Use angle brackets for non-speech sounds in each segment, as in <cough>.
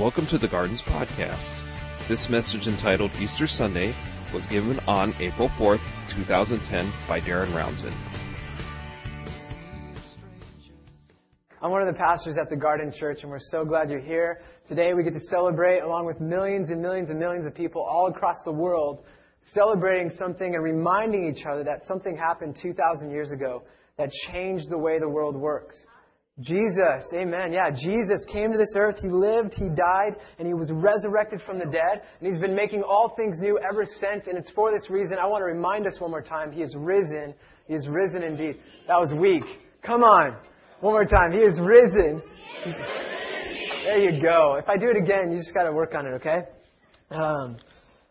Welcome to the Gardens Podcast. This message entitled Easter Sunday was given on April 4th, 2010 by Darren Rouanzoin. I'm one of the pastors at the Garden Church, and we're so glad you're here. Today we get to celebrate, along with millions and millions and millions of people all across the world, celebrating something and reminding each other that something happened 2,000 years ago that changed the way the world works. Jesus, amen. Yeah, Jesus came to this earth. He lived, He died, and He was resurrected from the dead. And He's been making all things new ever since. And it's for this reason I want to remind us one more time He is risen. He is risen indeed. That was weak. Come on. One more time. He is risen. There you go. If I do it again, you just got to work on it, okay? Um,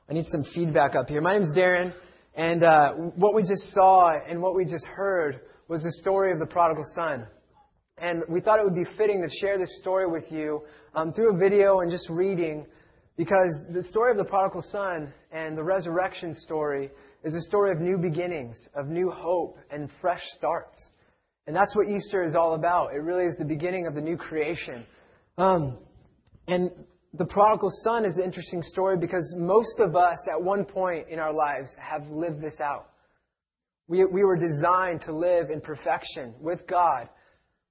I need some feedback up here. My name's Darren, and uh, what we just saw and what we just heard was the story of the prodigal son. And we thought it would be fitting to share this story with you um, through a video and just reading, because the story of the prodigal son and the resurrection story is a story of new beginnings, of new hope, and fresh starts. And that's what Easter is all about. It really is the beginning of the new creation. Um, and the prodigal son is an interesting story because most of us at one point in our lives have lived this out. We, we were designed to live in perfection with God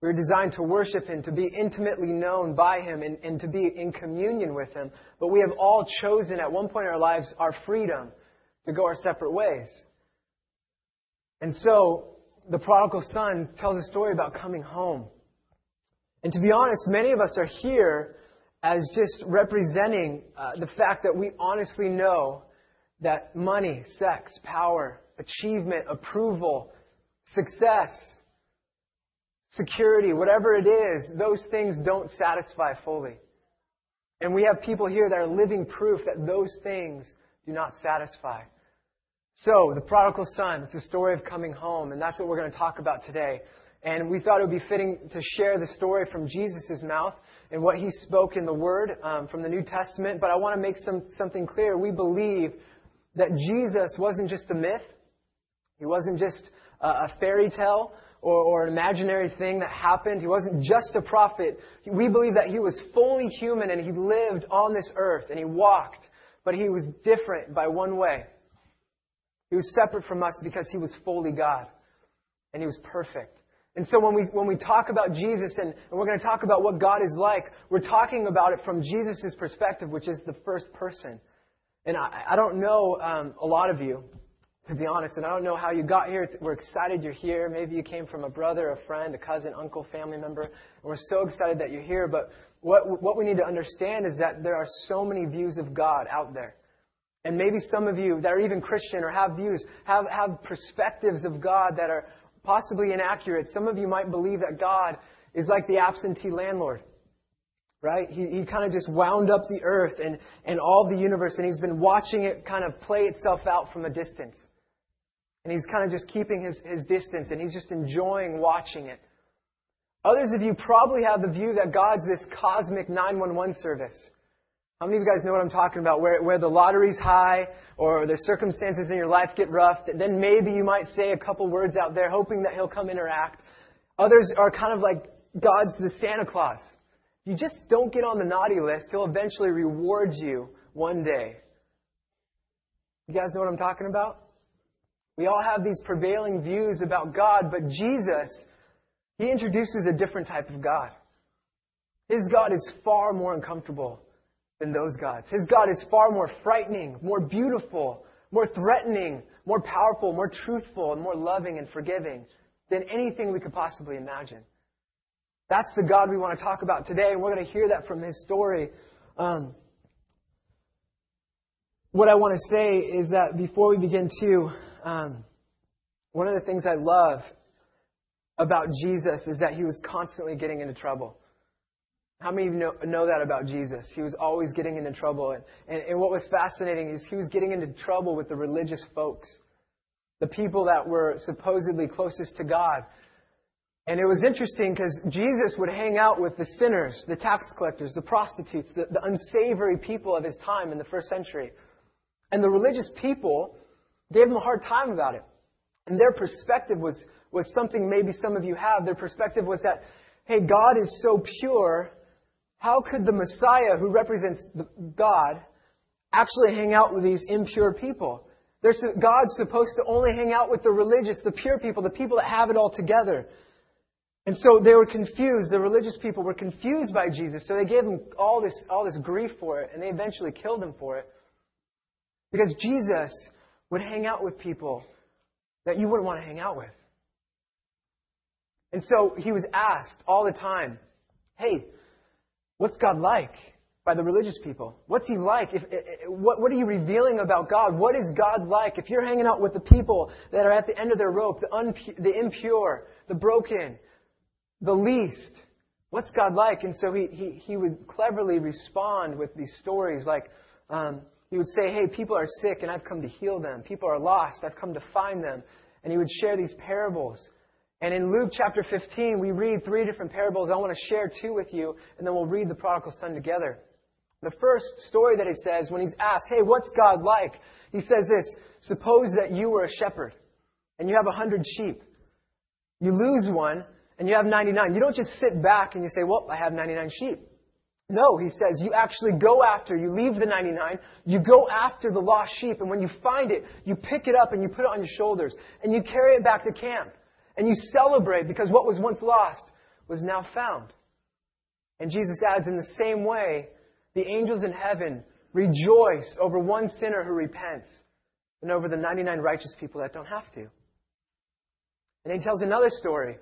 we were designed to worship Him, to be intimately known by Him, and, and to be in communion with Him. But we have all chosen at one point in our lives our freedom to go our separate ways. And so, the prodigal son tells a story about coming home. And to be honest, many of us are here as just representing uh, the fact that we honestly know that money, sex, power, achievement, approval, success, security, whatever it is, those things don't satisfy fully. And we have people here that are living proof that those things do not satisfy. So, the prodigal son, it's a story of coming home, and that's what we're going to talk about today. And we thought it would be fitting to share the story from Jesus' mouth and what he spoke in the Word um, from the New Testament. But I want to make some, something clear. We believe that Jesus wasn't just a myth, he wasn't just a, a fairy tale, or, or an imaginary thing that happened. He wasn't just a prophet. We believe that he was fully human and he lived on this earth and he walked, but he was different by one way. He was separate from us because he was fully God and he was perfect. And so when we, when we talk about Jesus and, and we're going to talk about what God is like, we're talking about it from Jesus' perspective, which is the first person. And I, I don't know um, a lot of you, to be honest. And I don't know how you got here. It's, we're excited you're here. Maybe you came from a brother, a friend, a cousin, uncle, family member. We're so excited that you're here. But what, what we need to understand is that there are so many views of God out there. And maybe some of you that are even Christian or have views, have, have perspectives of God that are possibly inaccurate. Some of you might believe that God is like the absentee landlord right? He, he kind of just wound up the earth and, and all the universe, and he's been watching it kind of play itself out from a distance. And he's kind of just keeping his, his distance and he's just enjoying watching it. Others of you probably have the view that God's this cosmic 911 service. How many of you guys know what I'm talking about? Where, where the lottery's high or the circumstances in your life get rough, then maybe you might say a couple words out there hoping that he'll come interact. Others are kind of like God's the Santa Claus. You just don't get on the naughty list, he'll eventually reward you one day. You guys know what I'm talking about? We all have these prevailing views about God, but Jesus, He introduces a different type of God. His God is far more uncomfortable than those gods. His God is far more frightening, more beautiful, more threatening, more powerful, more truthful, and more loving and forgiving than anything we could possibly imagine. That's the God we want to talk about today, and we're going to hear that from his story. Um, what I want to say is that before we begin to um, one of the things I love about Jesus is that he was constantly getting into trouble. How many of you know, know that about Jesus? He was always getting into trouble. And, and, and what was fascinating is he was getting into trouble with the religious folks, the people that were supposedly closest to God. And it was interesting because Jesus would hang out with the sinners, the tax collectors, the prostitutes, the, the unsavory people of his time in the first century. And the religious people gave him a hard time about it. And their perspective was, was something maybe some of you have. Their perspective was that, hey, God is so pure, how could the Messiah, who represents God, actually hang out with these impure people? There's, God's supposed to only hang out with the religious, the pure people, the people that have it all together. And so they were confused. The religious people were confused by Jesus. So they gave him all this, all this grief for it, and they eventually killed him for it. Because Jesus would hang out with people that you wouldn't want to hang out with. And so he was asked all the time, hey, what's God like? By the religious people. What's he like? If, what, what are you revealing about God? What is God like? If you're hanging out with the people that are at the end of their rope, the, unpu- the impure, the broken, the least, what's God like? And so he, he, he would cleverly respond with these stories like, um, he would say, Hey, people are sick and I've come to heal them. People are lost. I've come to find them. And he would share these parables. And in Luke chapter 15, we read three different parables. I want to share two with you, and then we'll read the prodigal son together. The first story that he says, when he's asked, Hey, what's God like? He says this Suppose that you were a shepherd, and you have a hundred sheep. You lose one, and you have 99. You don't just sit back and you say, Well, I have 99 sheep. No, he says, you actually go after, you leave the 99, you go after the lost sheep, and when you find it, you pick it up and you put it on your shoulders, and you carry it back to camp. And you celebrate because what was once lost was now found. And Jesus adds, in the same way, the angels in heaven rejoice over one sinner who repents and over the 99 righteous people that don't have to. And he tells another story.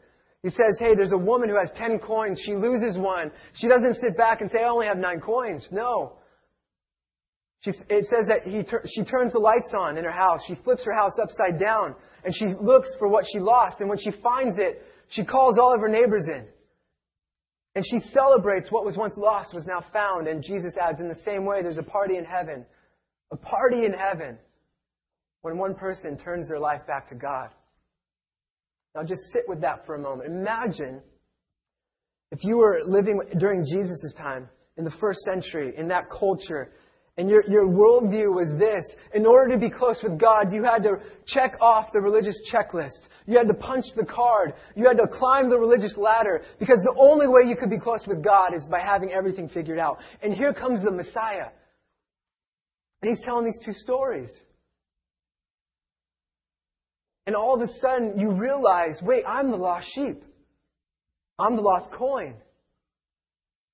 He says, hey, there's a woman who has 10 coins. She loses one. She doesn't sit back and say, I only have nine coins. No. She, it says that he, she turns the lights on in her house. She flips her house upside down and she looks for what she lost. And when she finds it, she calls all of her neighbors in. And she celebrates what was once lost was now found. And Jesus adds, in the same way, there's a party in heaven. A party in heaven when one person turns their life back to God. Now just sit with that for a moment. Imagine if you were living during Jesus' time, in the first century, in that culture, and your, your worldview was this. In order to be close with God, you had to check off the religious checklist. You had to punch the card. You had to climb the religious ladder. Because the only way you could be close with God is by having everything figured out. And here comes the Messiah. And he's telling these two stories. And all of a sudden, you realize wait, I'm the lost sheep. I'm the lost coin.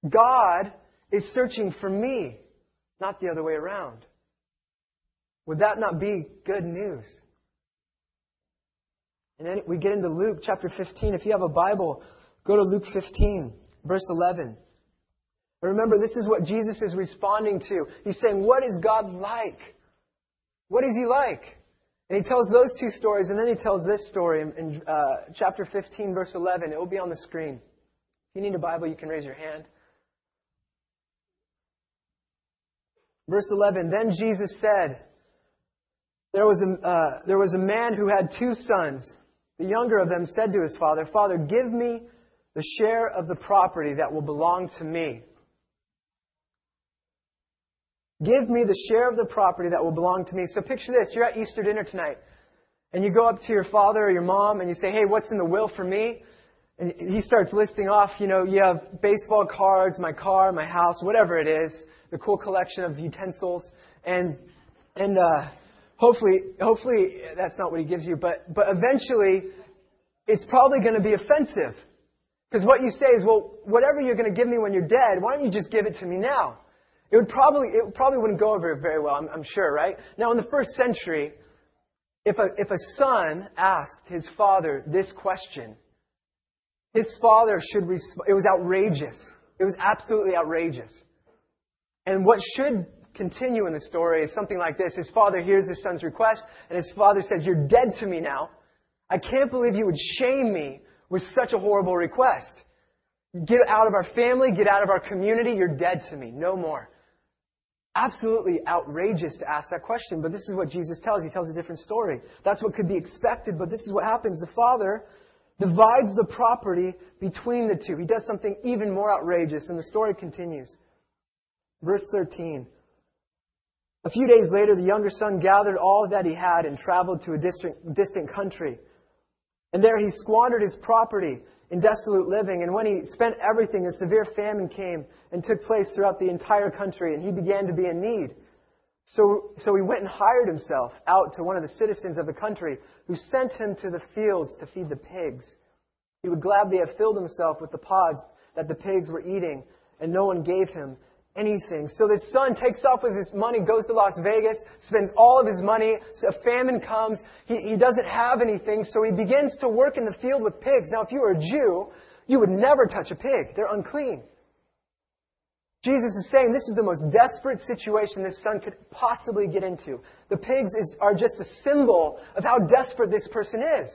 God is searching for me not the other way around. Would that not be good news? And then we get into Luke chapter 15. If you have a Bible, go to Luke 15, verse 11. And remember, this is what Jesus is responding to. He's saying, What is God like? What is He like? And He tells those two stories, and then He tells this story in, in uh, chapter 15, verse 11. It will be on the screen. If you need a Bible, you can raise your hand. Verse 11 Then Jesus said, there was, a, uh, there was a man who had two sons. The younger of them said to his father, Father, give me the share of the property that will belong to me. Give me the share of the property that will belong to me. So picture this. You're at Easter dinner tonight. And you go up to your father or your mom and you say, Hey, what's in the will for me? And he starts listing off, you know, you have baseball cards, my car, my house, whatever it is, the cool collection of utensils, and and uh, hopefully, hopefully that's not what he gives you, but but eventually, it's probably going to be offensive, because what you say is, well, whatever you're going to give me when you're dead, why don't you just give it to me now? It would probably it probably wouldn't go over very well, I'm, I'm sure, right? Now, in the first century, if a if a son asked his father this question his father should respond. It was outrageous. It was absolutely outrageous. And what should continue in the story is something like this. His father hears his son's request, and his father says, You're dead to me now. I can't believe you would shame me with such a horrible request. Get out of our family, get out of our community, you're dead to me. No more. Absolutely outrageous to ask that question, but this is what Jesus tells. He tells a different story. That's what could be expected, but this is what happens. The father divides the property between the two. He does something even more outrageous, and the story continues. Verse 13. A few days later, the younger son gathered all that he had and traveled to a distant, distant country. And there he squandered his property in desolate living. And when he spent everything, a severe famine came and took place throughout the entire country, and he began to be in need. So, so he went and hired himself out to one of the citizens of the country who sent him to the fields to feed the pigs. He would gladly have filled himself with the pods that the pigs were eating, and no one gave him anything. So this son takes off with his money, goes to Las Vegas, spends all of his money. So a famine comes. He, he doesn't have anything, so he begins to work in the field with pigs. Now, if you were a Jew, you would never touch a pig. They're unclean. Jesus is saying this is the most desperate situation this son could possibly get into. The pigs is, are just a symbol of how desperate this person is.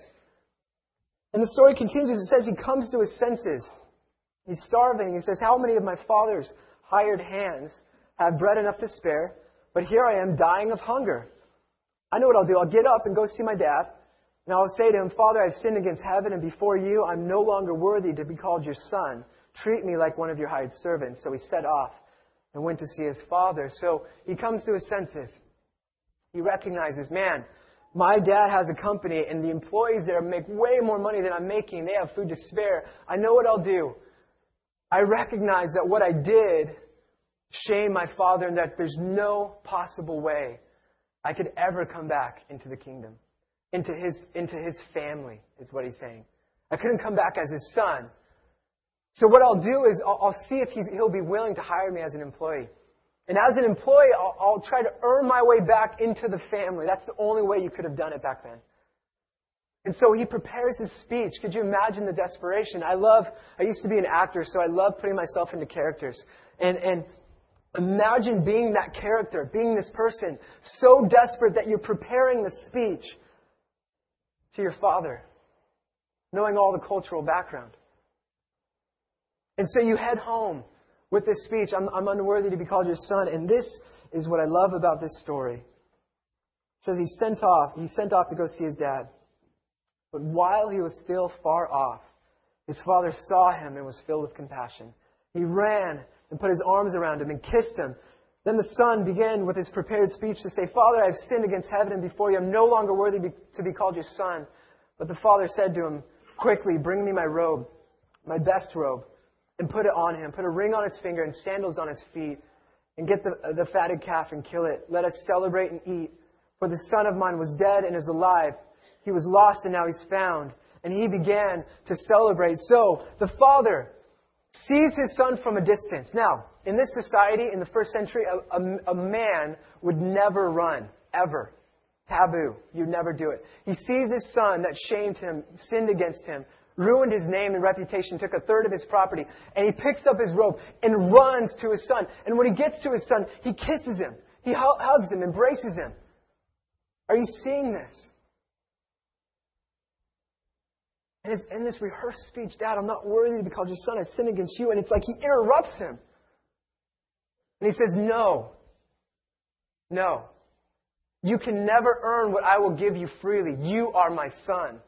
And the story continues. It says he comes to his senses. He's starving. He says, How many of my father's hired hands have bread enough to spare, but here I am dying of hunger? I know what I'll do. I'll get up and go see my dad, and I'll say to him, Father, I've sinned against heaven, and before you I'm no longer worthy to be called your son. Treat me like one of your hired servants. So he set off and went to see his father. So he comes to his senses. He recognizes, man, my dad has a company and the employees there make way more money than I'm making. They have food to spare. I know what I'll do. I recognize that what I did shamed my father and that there's no possible way I could ever come back into the kingdom, into his, into his family, is what he's saying. I couldn't come back as his son. So what I'll do is I'll, I'll see if he'll be willing to hire me as an employee. And as an employee, I'll, I'll try to earn my way back into the family. That's the only way you could have done it back then. And so he prepares his speech. Could you imagine the desperation? I love, I used to be an actor, so I love putting myself into characters. And, and imagine being that character, being this person, so desperate that you're preparing the speech to your father, knowing all the cultural background. And so you head home with this speech I'm, I'm unworthy to be called your son. And this is what I love about this story. It says he sent off, he sent off to go see his dad. But while he was still far off, his father saw him and was filled with compassion. He ran and put his arms around him and kissed him. Then the son began with his prepared speech to say, Father, I have sinned against heaven and before you. I'm no longer worthy to be called your son. But the father said to him, Quickly, bring me my robe, my best robe and put it on him. Put a ring on his finger and sandals on his feet. And get the, the fatted calf and kill it. Let us celebrate and eat. For the son of mine was dead and is alive. He was lost and now he's found. And he began to celebrate. So the father sees his son from a distance. Now, in this society, in the first century, a, a, a man would never run, ever. Taboo. You'd never do it. He sees his son that shamed him, sinned against him, ruined his name and reputation, took a third of his property, and he picks up his robe and runs to his son. And when he gets to his son, he kisses him. He hugs him, embraces him. Are you seeing this? And in this rehearsed speech, Dad, I'm not worthy to be called your son. I sinned against you. And it's like he interrupts him. And he says, No. No. You can never earn what I will give you freely. You are my son.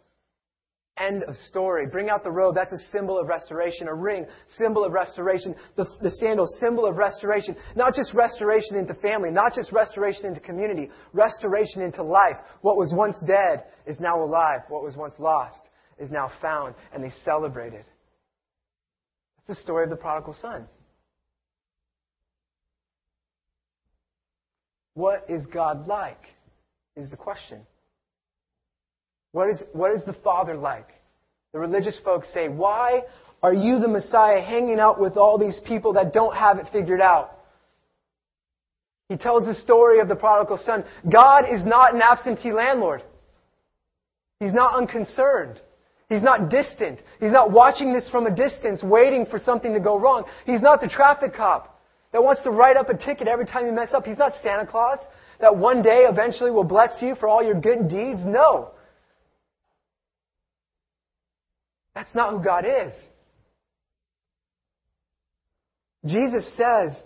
End of story. Bring out the robe. That's a symbol of restoration. A ring, symbol of restoration. The, the sandal, symbol of restoration. Not just restoration into family, not just restoration into community, restoration into life. What was once dead is now alive. What was once lost is now found. And they celebrated. That's the story of the prodigal son. What is God like? Is the question. What is, what is the Father like? The religious folks say, Why are you, the Messiah, hanging out with all these people that don't have it figured out? He tells the story of the prodigal son. God is not an absentee landlord. He's not unconcerned. He's not distant. He's not watching this from a distance, waiting for something to go wrong. He's not the traffic cop that wants to write up a ticket every time you mess up. He's not Santa Claus that one day eventually will bless you for all your good deeds. No. That's not who God is. Jesus says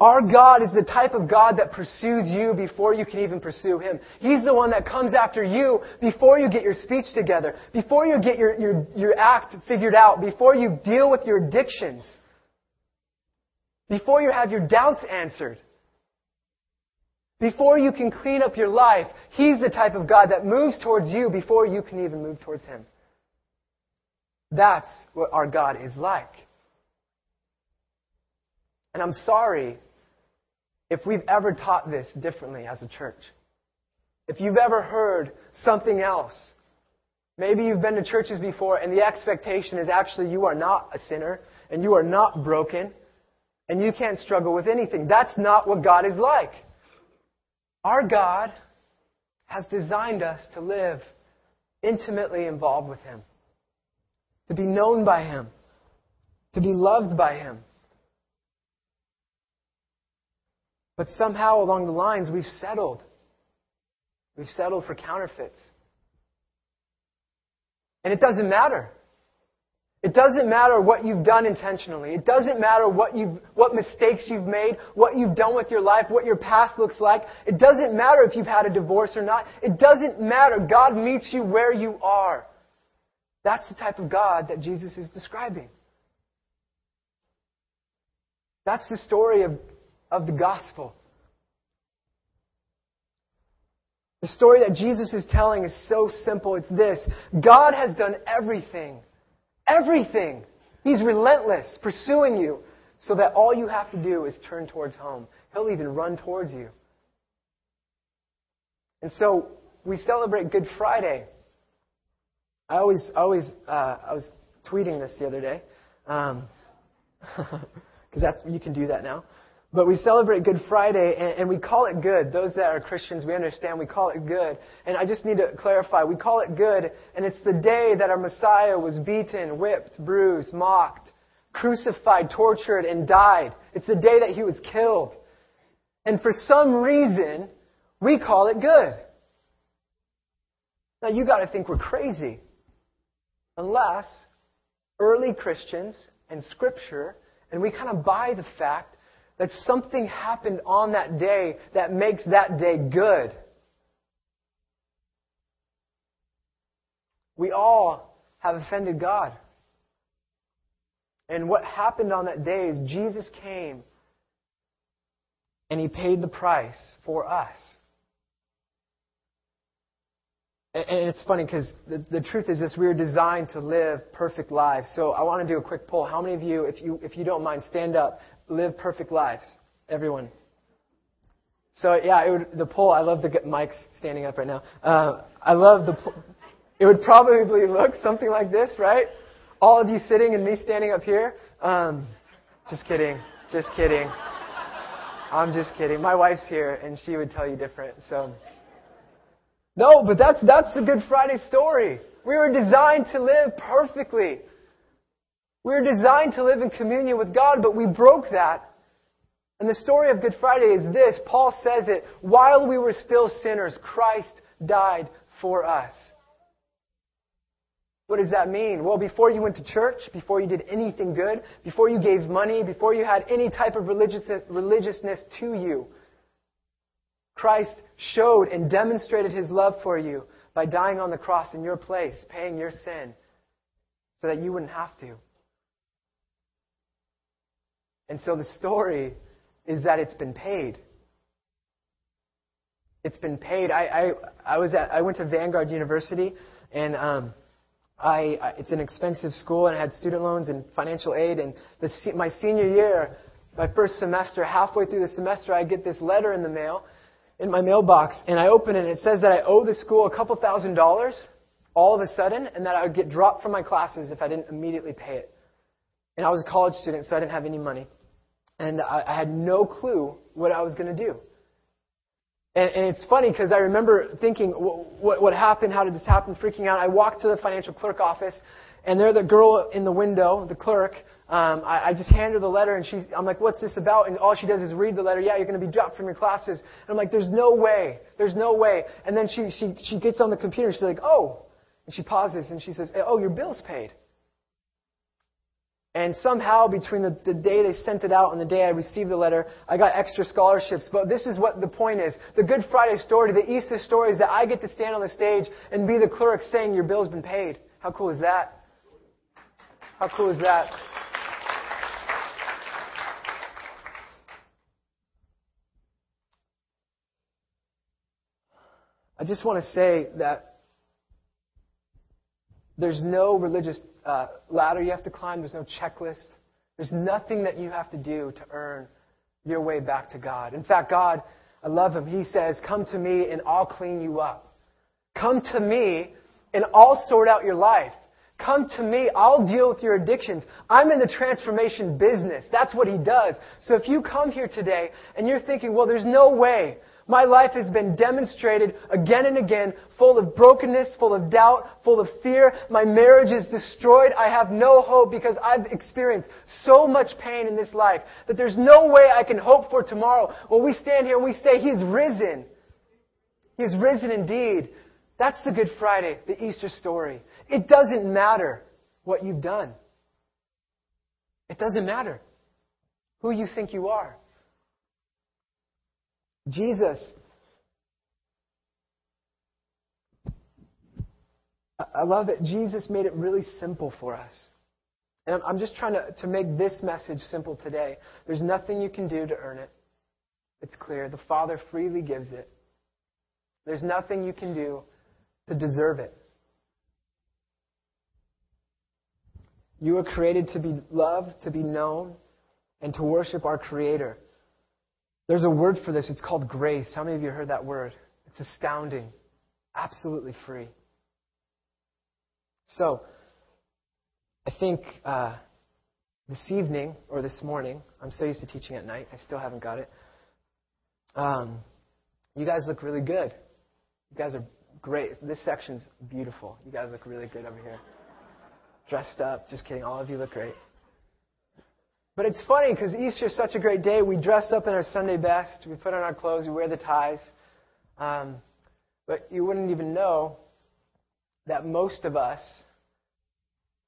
our God is the type of God that pursues you before you can even pursue Him. He's the one that comes after you before you get your speech together, before you get your, your, your act figured out, before you deal with your addictions, before you have your doubts answered. Before you can clean up your life, He's the type of God that moves towards you before you can even move towards Him. That's what our God is like. And I'm sorry if we've ever taught this differently as a church. If you've ever heard something else, maybe you've been to churches before and the expectation is actually you are not a sinner and you are not broken and you can't struggle with anything. That's not what God is like. Our God has designed us to live intimately involved with Him, to be known by Him, to be loved by Him. But somehow along the lines, we've settled. We've settled for counterfeits. And it doesn't matter. It doesn't matter what you've done intentionally. It doesn't matter what you've, what mistakes you've made, what you've done with your life, what your past looks like. It doesn't matter if you've had a divorce or not. It doesn't matter. God meets you where you are. That's the type of God that Jesus is describing. That's the story of, of the gospel. The story that Jesus is telling is so simple. It's this God has done everything Everything. He's relentless, pursuing you, so that all you have to do is turn towards home. He'll even run towards you. And so we celebrate Good Friday. I always, always, uh, I was tweeting this the other day, because um, <laughs> that's you can do that now. But we celebrate Good Friday and, and, we call it good. Those that are Christians, we understand we call it good. And I just need to clarify, we call it good, and it's the day that our Messiah was beaten, whipped, bruised, mocked, crucified, tortured, and died. It's the day that he was killed. And for some reason, we call it good. Now you gotta think we're crazy. Unless early Christians and scripture, and we kind of buy the fact that something happened on that day that makes that day good. We all have offended God. And what happened on that day is Jesus came and he paid the price for us. And it's funny because the, the truth is this we are designed to live perfect lives. So I want to do a quick poll. How many of you, if you, if you don't mind, stand up live perfect lives? Everyone. So yeah, it would, the poll. I love the mics standing up right now. Uh, I love the. It would probably look something like this, right? All of you sitting and me standing up here. Um, just kidding. Just kidding. I'm just kidding. My wife's here, and she would tell you different. So. No, but that's that's the Good Friday story. We were designed to live perfectly. We were designed to live in communion with God, but we broke that. And the story of Good Friday is this Paul says it while we were still sinners, Christ died for us. What does that mean? Well, before you went to church, before you did anything good, before you gave money, before you had any type of religiousness to you, Christ showed and demonstrated his love for you by dying on the cross in your place, paying your sin, so that you wouldn't have to. And so the story is that it's been paid. It's been paid. I, I, I was at, I went to Vanguard University, and um, I, it's an expensive school, and I had student loans and financial aid. And the, my senior year, my first semester, halfway through the semester, I get this letter in the mail, in my mailbox, and I open it, and it says that I owe the school a couple thousand dollars all of a sudden, and that I would get dropped from my classes if I didn't immediately pay it. And I was a college student, so I didn't have any money. And I, I had no clue what I was going to do. And, and it's funny because I remember thinking, what, what happened? How did this happen? Freaking out. I walked to the financial clerk office, and there the girl in the window, the clerk, um, I, I just hand her the letter, and she's, I'm like, what's this about? And all she does is read the letter. Yeah, you're going to be dropped from your classes. And I'm like, there's no way. There's no way. And then she, she, she gets on the computer. She's like, oh. And she pauses, and she says, oh, your bill's paid. And somehow, between the, the, day they sent it out and the day I received the letter, I got extra scholarships. But this is what the point is. The Good Friday story, the Easter story is that I get to stand on the stage and be the clerk saying, Your bill's been paid. How cool is that? How cool is that? I just want to say that There's no religious uh, ladder you have to climb. There's no checklist. There's nothing that you have to do to earn your way back to God. In fact, God, I love Him. He says, Come to me and I'll clean you up. Come to me and I'll sort out your life. Come to me. I'll deal with your addictions. I'm in the transformation business. That's what he does. So if you come here today and you're thinking, well, there's no way. My life has been demonstrated again and again, full of brokenness, full of doubt, full of fear. My marriage is destroyed. I have no hope because I've experienced so much pain in this life that there's no way I can hope for tomorrow. Well, we stand here and we say, He's risen. He's risen indeed. That's the Good Friday, the Easter story. It doesn't matter what you've done. It doesn't matter who you think you are. Jesus. I love it. Jesus made it really simple for us. And I'm just trying to, to make this message simple today. There's nothing you can do to earn it. It's clear. The Father freely gives it. There's nothing you can do to deserve it. You were created to be loved, to be known, and to worship our Creator. There's a word for this. It's called grace. How many of you heard that word? It's astounding. Absolutely free. So, I think uh, this evening or this morning, I'm so used to teaching at night, I still haven't got it. Um, you guys look really good. You guys are great. This section's beautiful. You guys look really good over here dressed up. Just kidding. All of you look great. But it's funny because Easter is such a great day. We dress up in our Sunday best. We put on our clothes. We wear the ties. Um, but you wouldn't even know that most of us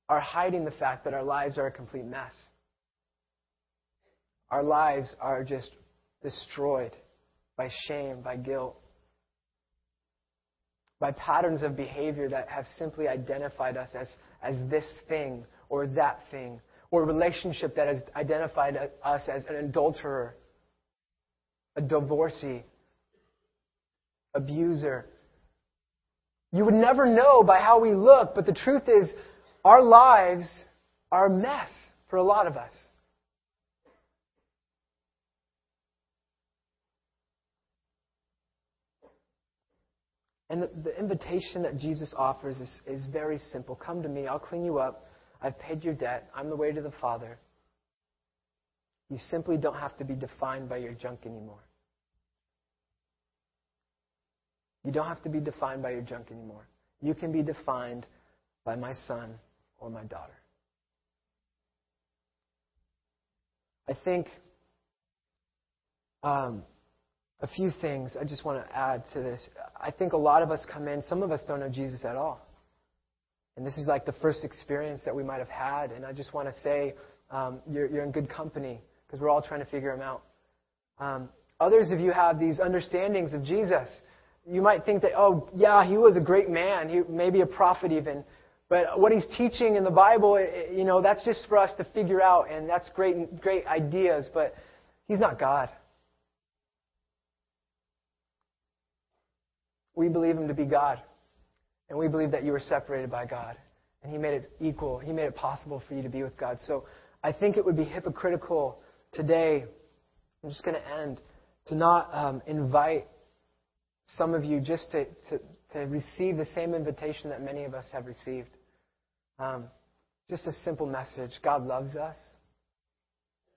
are hiding the fact that our lives are a complete mess. Our lives are just destroyed by shame, by guilt, by patterns of behavior that have simply identified us as, as this thing or that thing, or a relationship that has identified us as an adulterer, a divorcee, abuser. You would never know by how we look, but the truth is, our lives are a mess for a lot of us. And the, the invitation that Jesus offers is, is very simple Come to me, I'll clean you up. I've paid your debt. I'm the way to the Father. You simply don't have to be defined by your junk anymore. You don't have to be defined by your junk anymore. You can be defined by my son or my daughter. I think um, a few things I just want to add to this. I think a lot of us come in, some of us don't know Jesus at all. And this is like the first experience that we might have had. And I just want to say um, you're, you're, in good company because we're all trying to figure him out. Um, others of you have these understandings of Jesus. You might think that, oh, yeah, he was a great man, he maybe a prophet even. But what he's teaching in the Bible, you know, that's just for us to figure out, and that's great, great ideas. But he's not God. We believe him to be God. And we believe that you were separated by God. And he made it equal. He made it possible for you to be with God. So I think it would be hypocritical today, I'm just going to end, to not um, invite some of you just to, to, to, receive the same invitation that many of us have received. Um, just a simple message God loves us.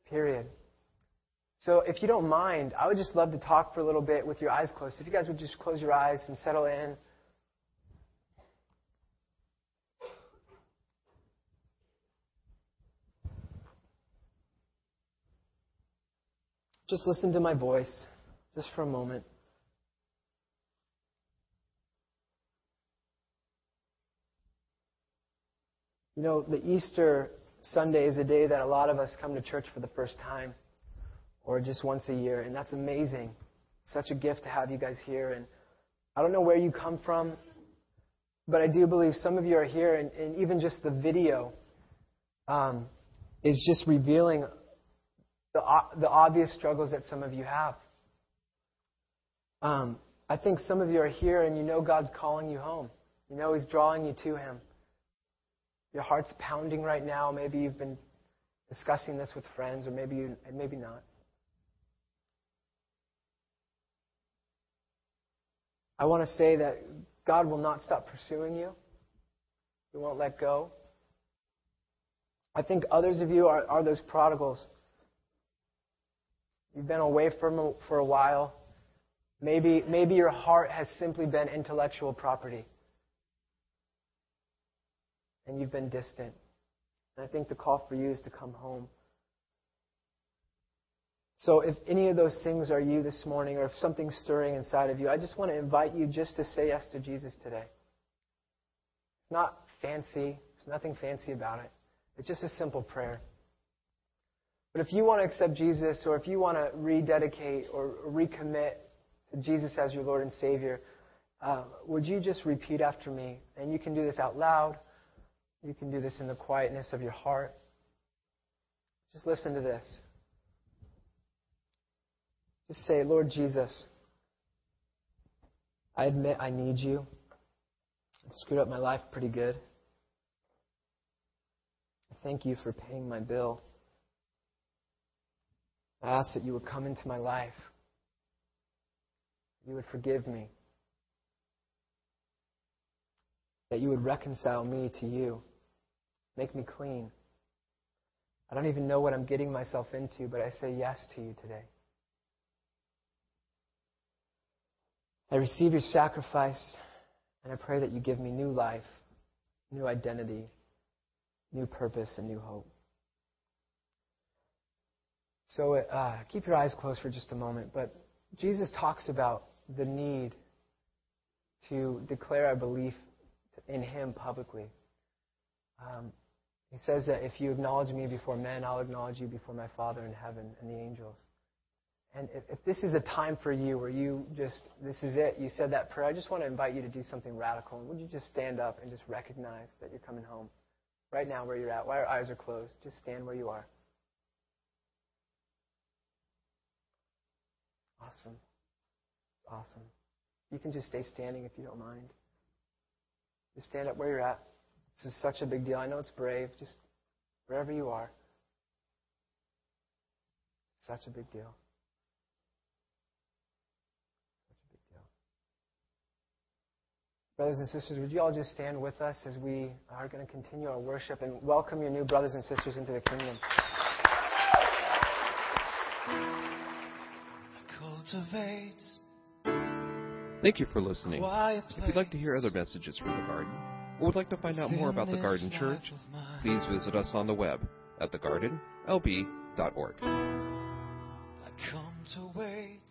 Period. So, if you don't mind, I would just love to talk for a little bit with your eyes closed. If you guys would just close your eyes and settle in. Just listen to my voice, just for a moment. You know, the Easter Sunday is a day that a lot of us come to church for the first time or just once a year, and that's amazing. Such a gift to have you guys here. And I don't know where you come from, but I do believe some of you are here, and, and even just the video um, is just revealing the, the obvious struggles that some of you have. Um, I think some of you are here and you know God's calling you home. You know He's drawing you to Him. your heart's pounding right now. Maybe you've been discussing this with friends, or maybe you, maybe not. I want to say that God will not stop pursuing you. He won't let go. I think others of you are, are those prodigals. You've been away from for a while. Maybe, maybe your heart has simply been intellectual property. And you've been distant. And I think the call for you is to come home. So if any of those things are you this morning, or if something's stirring inside of you, I just want to invite you just to say yes to Jesus today. It's not fancy. There's nothing fancy about it. It's just a simple prayer. But if you want to accept Jesus, or if you want to rededicate or recommit to Jesus as your Lord and Savior, uh, would you just repeat after me? And you can do this out loud. You can do this in the quietness of your heart. Just listen to this. Just say, Lord Jesus, I admit I need you. I've screwed up my life pretty good. Thank you for paying my bill. I ask that you would come into my life. You would forgive me. That you would reconcile me to you. Make me clean. I don't even know what I'm getting myself into, but I say yes to you today. I receive your sacrifice, and I pray that you give me new life, new identity, new purpose, and new hope. So uh, keep your eyes closed for just a moment. But Jesus talks about the need to declare our belief in Him publicly. Um, he says that if you acknowledge me before men, I'll acknowledge you before my Father in heaven and the angels. And if, if this is a time for you where you just, this is it, you said that prayer, I just want to invite you to do something radical. Would you just stand up and just recognize that you're coming home? Right now, where you're at, while your eyes are closed, just stand where you are. Awesome. It's Awesome. You can just stay standing if you don't mind. Just stand up where you're at. This is such a big deal. I know it's brave. Just wherever you are. Such a big deal. Such a big deal. Brothers and sisters, would you all just stand with us as we are going to continue our worship and welcome your new brothers and sisters into the kingdom? Thank you for listening. If you'd like to hear other messages from the garden, or would like to find out more about the Garden Church, please visit us on the web at thegardenlb.org. I come to wait.